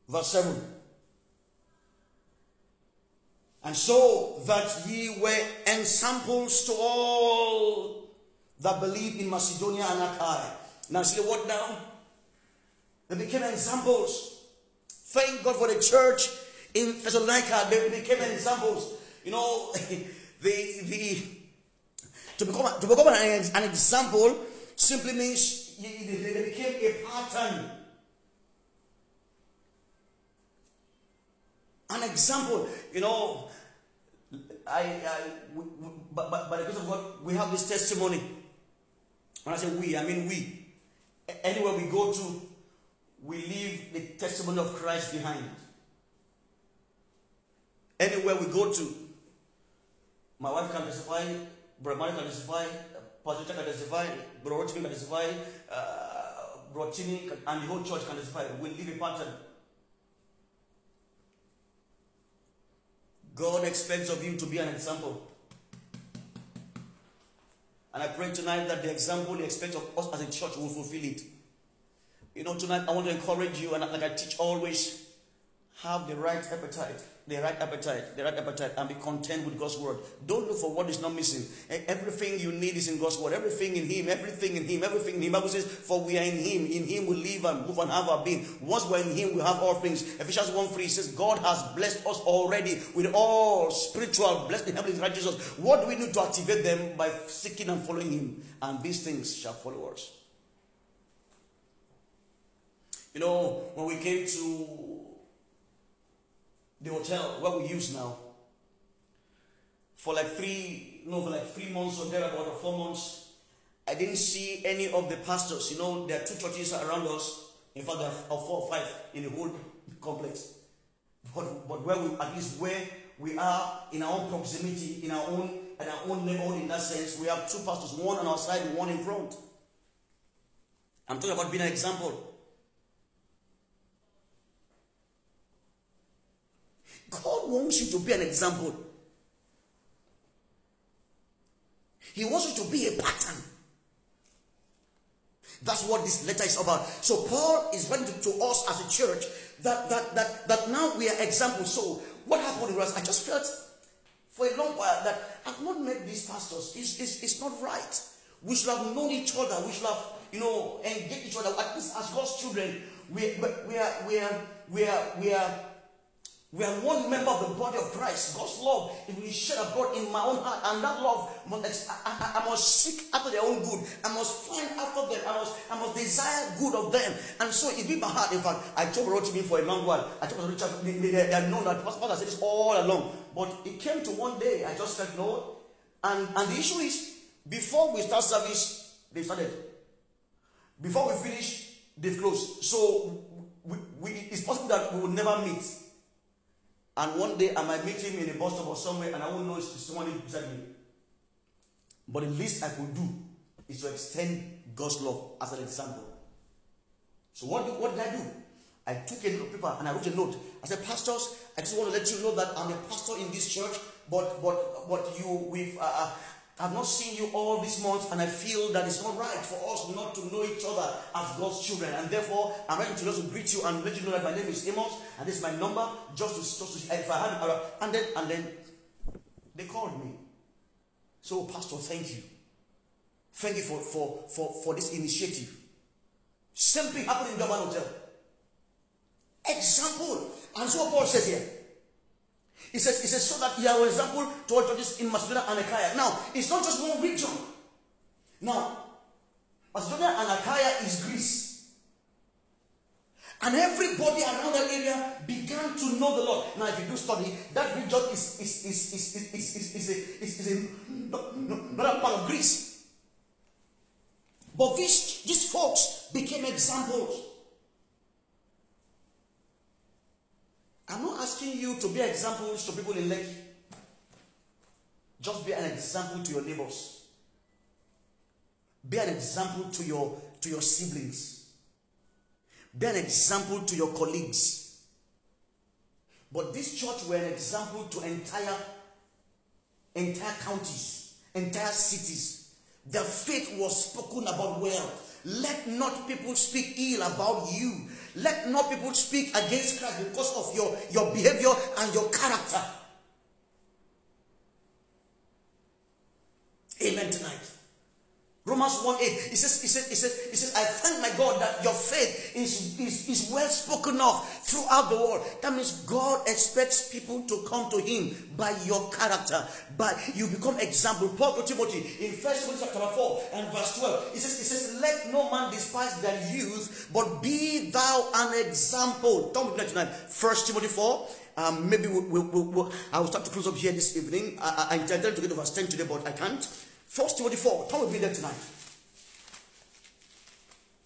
Verse 7 and so that ye were ensamples to all that believe in Macedonia and Achaia. Now see word now? They became examples. Thank God for the church in Thessalonica. They became examples. You know, the the to become to become an, an example simply means they became a pattern. An example, you know, I, I we, but, but by the grace of God, we have this testimony. When I say we, I mean we. Anywhere we go to, we leave the testimony of Christ behind. Anywhere we go to, my wife can testify, Brother Mari can testify, Pastor can testify, Brother can testify, uh, Brother Chini and the whole church can testify. We leave a pattern. God expects of you to be an example. And I pray tonight that the example He expects of us as a church will fulfill it. You know, tonight I want to encourage you, and like I teach always, have the right appetite the right appetite, the right appetite, and be content with God's word. Don't look for what is not missing. Everything you need is in God's word. Everything in Him, everything in Him, everything in Him. Bible says, "For we are in Him. In Him we live and move and have our being." Once we're in Him, we have all things. Ephesians 1 3 says, "God has blessed us already with all spiritual blessing, heavenly righteousness." What do we need to activate them by seeking and following Him? And these things shall follow us. You know, when we came to the hotel where we use now for like three, no, for like three months or there about or four months. I didn't see any of the pastors. You know, there are two churches around us. In fact, there are four or five in the whole complex. But, but where we, at least where we are in our own proximity, in our own, in our own neighborhood, in that sense, we have two pastors, one on our side one in front. I'm talking about being an example. God wants you to be an example. He wants you to be a pattern. That's what this letter is about. So Paul is writing to, us as a church that, that that that now we are examples. So what happened was I just felt for a long while that I've not met these pastors. It's, it's, it's not right. We should have known each other. We should have, you know, engaged each other. At least as God's children, we, we, are, we, are, we, are, we are we are one member of the body of Christ. God's love is being shed abroad in my own heart, and that love must I, I, I, must seek after their own good. I must find after them. I must I must desire good of them. And so it be my heart. In fact, I told me for a long while. I told Richard they, they, they known that Pastor said this all along. But it came to one day I just said no. And and the issue is before we start service, they started. Before we finish, they've closed. So we, we, it's possible that we will never meet. And one day I might meet him in a bus stop or somewhere and I won't know it's someone beside me. But the least I could do is to extend God's love as an example. So what, did, what did I do? I took a of paper and I wrote a note. I said, Pastors, I just want to let you know that I'm a pastor in this church, but but but you we've uh I've not seen you all these months, and I feel that it's not right for us not to know each other as God's children. And therefore, I'm ready to just greet you and let you know that my name is Amos, and this is my number. Just to, just to if I had, and then and then they called me. So, Pastor, thank you. Thank you for for for, for this initiative. Same thing happened in Durban Hotel. Example, and so Paul says here. He says, he says, so that he are example to all churches in Macedonia and Achaia. Now, it's not just one region. Now, Macedonia and Achaia is Greece. And everybody around that area began to know the Lord. Now, if you do study, that region is, is, is, is, is, is, is, a, not a part of Greece. But these, these folks became examples. I'm not asking you to be examples to people in Lekki. Just be an example to your neighbors. Be an example to your, to your siblings. Be an example to your colleagues. But this church were an example to entire, entire counties, entire cities. The faith was spoken about well. Let not people speak ill about you. Let not people speak against Christ because of your, your behavior and your character. Amen. Romans 1 8, it says, it says, it says, it says, I thank my God that your faith is, is, is well spoken of throughout the world. That means God expects people to come to Him by your character, by you become example. Paul to Timothy in First Timothy chapter 4 and verse 12, it says, it says, Let no man despise their youth, but be thou an example. Don't tonight. First Timothy 4. Um, maybe we'll, we'll, we'll, I will start to close up here this evening. I, I intended to get to verse 10 today, but I can't. First Timothy 4. Turn with me there tonight.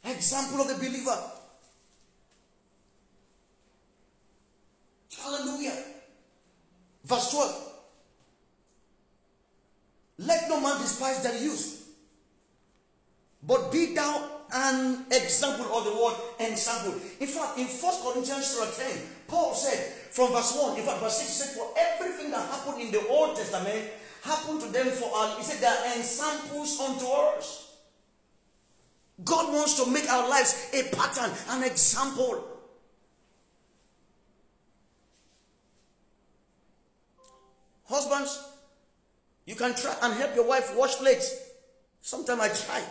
Example of the believer. Hallelujah. Verse 12. Let no man despise thy youth, but be thou an example of the word ensample. In fact, in 1 Corinthians 10, Paul said from verse 1, in fact, verse 6 said, For everything that happened in the Old Testament happened to them for us. He said, They are ensamples unto us. God wants to make our lives a pattern, an example. Husbands, you can try and help your wife wash plates. Sometimes I try.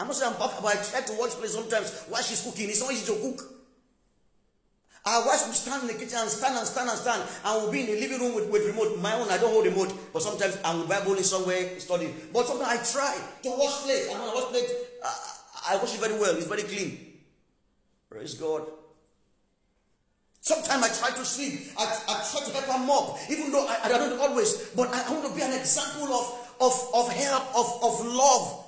I'm not saying I'm perfect, but I try to wash plates sometimes while she's cooking. It's not easy to cook. Our wives will stand in the kitchen and stand and stand and stand, and we'll be in the living room with, with remote. My own, I don't hold remote, but sometimes I'm with Bible in somewhere studying. But sometimes I try to wash plates, and when I wash plates, uh, I wash it very well. It's very clean. Praise God. Sometimes I try to sleep. I, I try to help her mop, even though I, I don't always. But I, I want to be an example of, of, of help, of, of love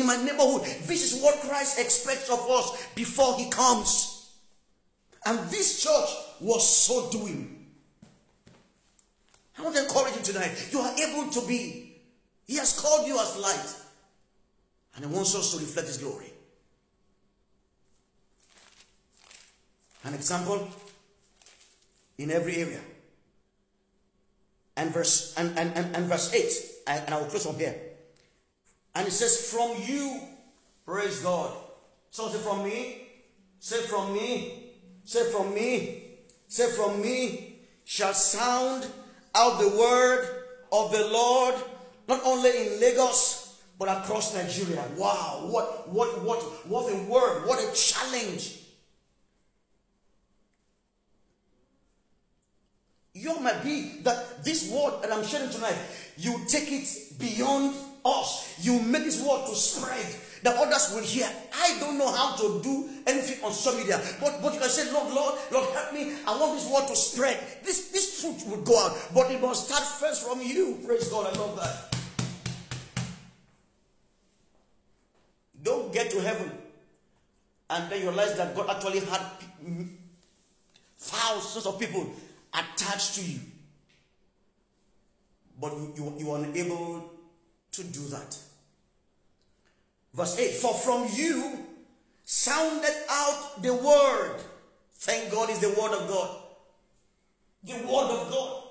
in my neighborhood. This is what Christ expects of us before He comes. And this church was so doing. I want to encourage you tonight. You are able to be. He has called you as light. And He wants us to reflect His glory. An example in every area. And verse and, and, and, and verse 8, and I will close from here. And it says, From you, praise God. So say from me, say from me, say from me, say from me shall sound out the word of the Lord, not only in Lagos, but across Nigeria. Wow, what what what what a word, what a challenge. You might be that this word that I'm sharing tonight, you take it beyond us. You make this word to spread that others will hear. I don't know how to do anything on social media, but, but you can say, Lord, Lord, Lord, help me. I want this word to spread. This, this truth will go out, but it must start first from you. Praise God. I love that. Don't get to heaven and then you realize that God actually had thousands of people attached to you. But you, you, are unable to do that. Verse 8 For from you sounded out the word. Thank God is the word of God. The word of God.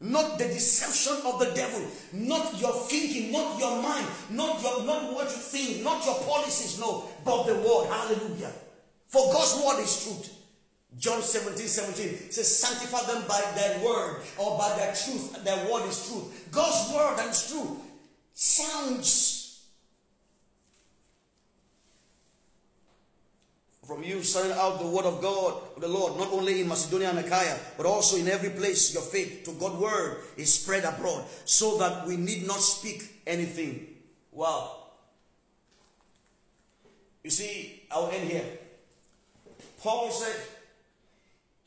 Not the deception of the devil, not your thinking, not your mind, not your not what you think, not your policies, no, but the word. Hallelujah. For God's word is truth. John 17, 17 says, Sanctify them by their word or by their truth. Their word is truth. God's word and it's true. sounds from you sending out the word of God, the Lord, not only in Macedonia and Achaia, but also in every place your faith to God's word is spread abroad, so that we need not speak anything. Wow. You see, I'll end here. Paul said,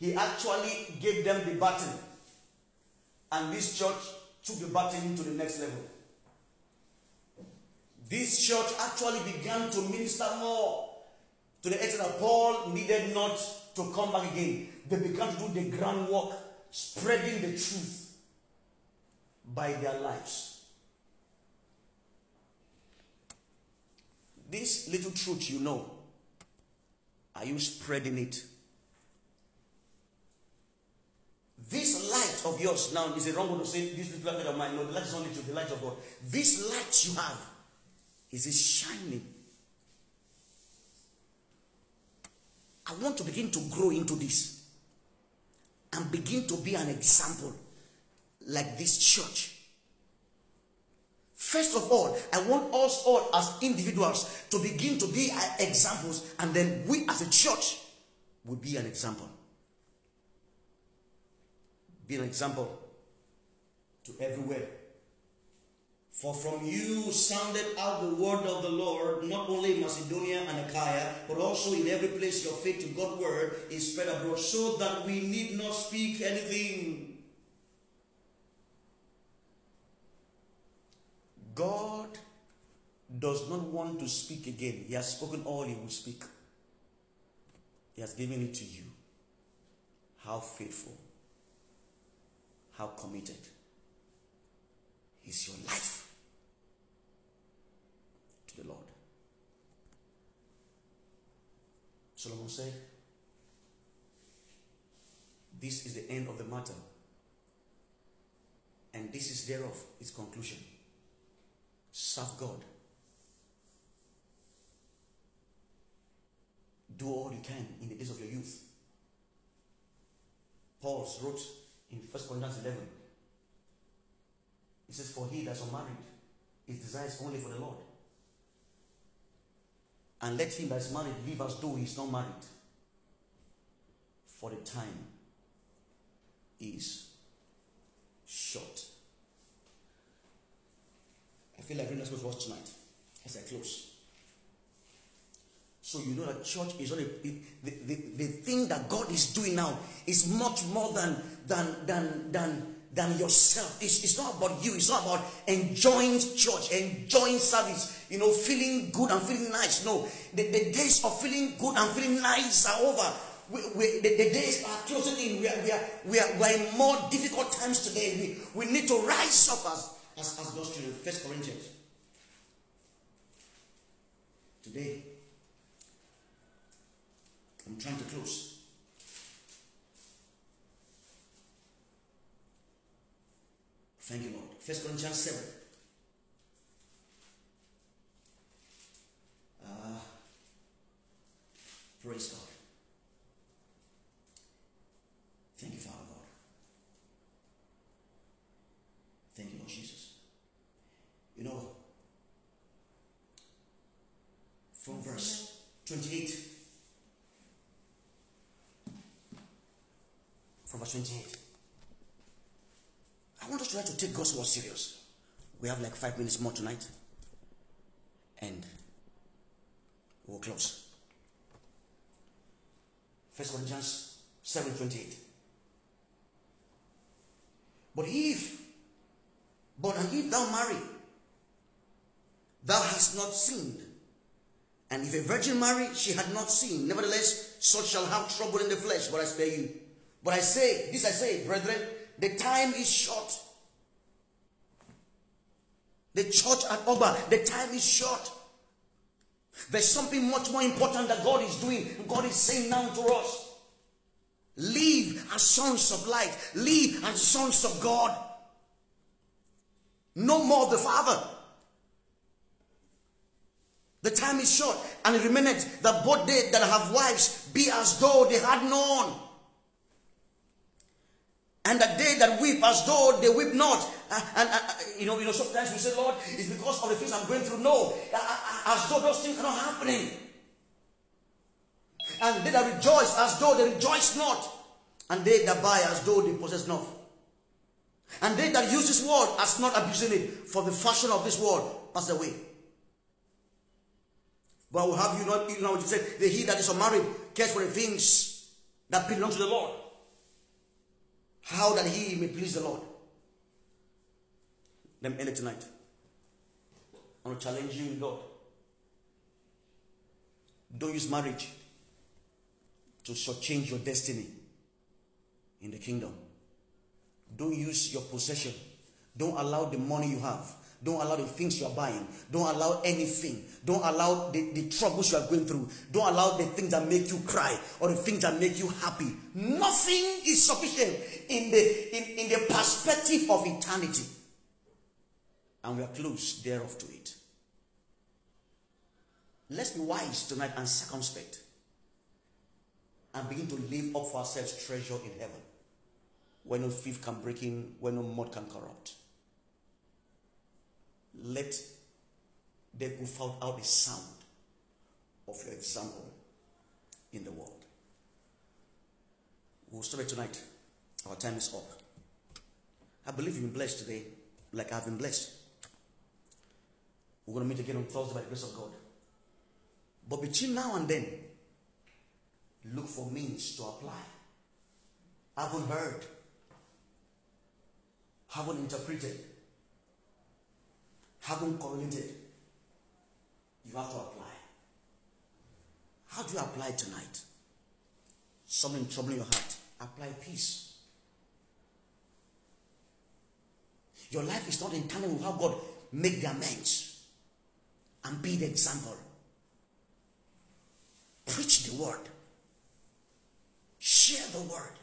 he actually gave them the baton. And this church took the baton to the next level. This church actually began to minister more to the extent that Paul needed not to come back again. They began to do the groundwork, spreading the truth by their lives. This little truth you know, are you spreading it? This light of yours now is a wrong one to say this little light of mine. No, the light is only to the light of God. This light you have is it shining. I want to begin to grow into this and begin to be an example like this church. First of all, I want us all as individuals to begin to be examples, and then we as a church will be an example be an example to everywhere. For from you sounded out the word of the Lord, not only in Macedonia and Achaia, but also in every place your faith to God's word is spread abroad, so that we need not speak anything. God does not want to speak again. He has spoken all he will speak. He has given it to you. How faithful how committed is your life to the Lord. Solomon said, This is the end of the matter, and this is thereof its conclusion. Serve God. Do all you can in the days of your youth. Paul wrote in 1 Corinthians 11. It says, For he that's unmarried, is only for the Lord. And let him that's married live as though he's not married. For the time is short. I feel like reading Let's watch tonight as I close. So you know that church is only the, the, the thing that God is doing now is much more than than than than than yourself. It's, it's not about you. It's not about enjoying church, enjoying service, you know, feeling good and feeling nice. No, the, the days of feeling good and feeling nice are over. We, we, the, the, days are closing in. We are, we, are, we, are, we are in more difficult times today. We, we need to rise up as, as, as God's children. First Corinthians. Today, I'm trying to close. Thank you, Lord. First Corinthians 7. Uh, praise God. Thank you, Father God. Thank you, Lord Jesus. You know, from verse 28 from verse 28. I want us to try to take God's word serious. We have like five minutes more tonight. And we'll close. First Corinthians 7 28. But if, but if thou marry, thou hast not sinned. And if a virgin marry, she had not sinned. Nevertheless, such shall have trouble in the flesh, but I spare you. But I say, this I say, brethren, the time is short. The church at Oba, the time is short. There's something much more important that God is doing. God is saying now to us. Live as sons of light. Live as sons of God. No more the Father. The time is short, and remaineth that both they that have wives be as though they had none. And that they that weep as though they weep not. Uh, and uh, uh, you know, you know, sometimes we say, Lord, it's because of the things I'm going through. No, uh, uh, as though those things are not happening. And they that rejoice as though they rejoice not. And they that buy as though they possess not. And they that use this word as not abusing it, for the fashion of this world pass away. But I will have you not, you know what you said, the he that is unmarried cares for the things that belong to the Lord how that he may please the Lord. Let me end it tonight. I want to challenge you God. Don't use marriage to shortchange your destiny in the kingdom. Don't use your possession. Don't allow the money you have don't allow the things you are buying. Don't allow anything. Don't allow the, the troubles you are going through. Don't allow the things that make you cry or the things that make you happy. Nothing is sufficient in the, in, in the perspective of eternity. And we are close thereof to it. Let's be wise tonight and circumspect. And begin to live up for ourselves treasure in heaven. Where no thief can break in, where no mud can corrupt let there go found out the sound of your example in the world. We'll stop it tonight. Our time is up. I believe you've been blessed today, like I've been blessed. We're going to meet again on Thursday by the grace of God. But between now and then, look for means to apply. Haven't heard, haven't interpreted, haven't. You have to apply. How do you apply tonight? Something troubling your heart. Apply peace. Your life is not in tandem with how God make the amends and be the example. Preach the word. Share the word.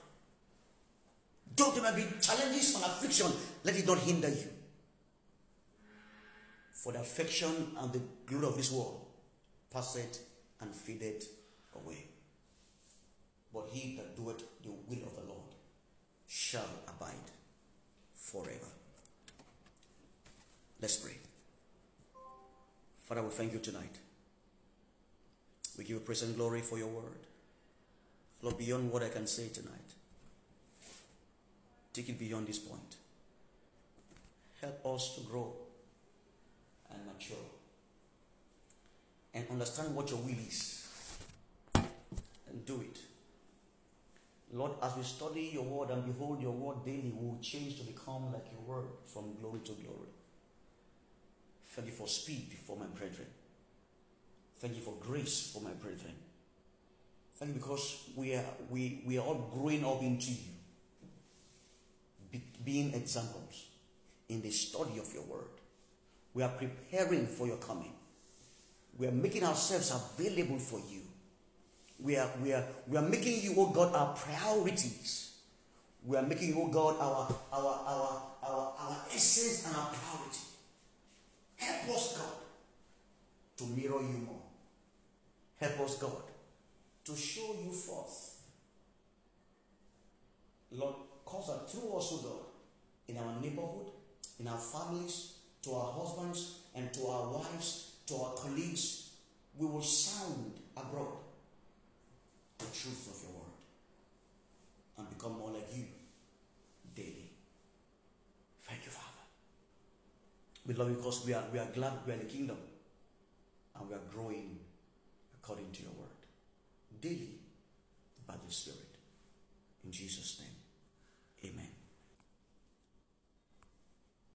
Though there may be challenges and affliction, let it not hinder you. For the affection and the glory of this world passeth and fadeth away. But he that doeth the will of the Lord shall abide forever. Let's pray. Father, we thank you tonight. We give you praise and glory for your word. Lord, beyond what I can say tonight, take it beyond this point. Help us to grow and mature and understand what your will is and do it. Lord, as we study your word and behold your word daily, we will change to become like your word from glory to glory. Thank you for speed for my brethren. Thank you for grace for my brethren. Thank you because we are, we, we are all growing up into you, be, being examples in the study of your word. We are preparing for your coming. We are making ourselves available for you. We are, we are, we are making you, oh God, our priorities. We are making you, oh God, our, our, our, our, our essence and our priority. Help us, God, to mirror you more. Help us, God, to show you forth. Lord, cause that through us, oh God, in our neighborhood, in our families, to our husbands, and to our wives, to our colleagues, we will sound abroad the truth of your word and become more like you daily. Thank you, Father. We love you because we are, we are glad we are in the kingdom and we are growing according to your word daily by the Spirit. In Jesus'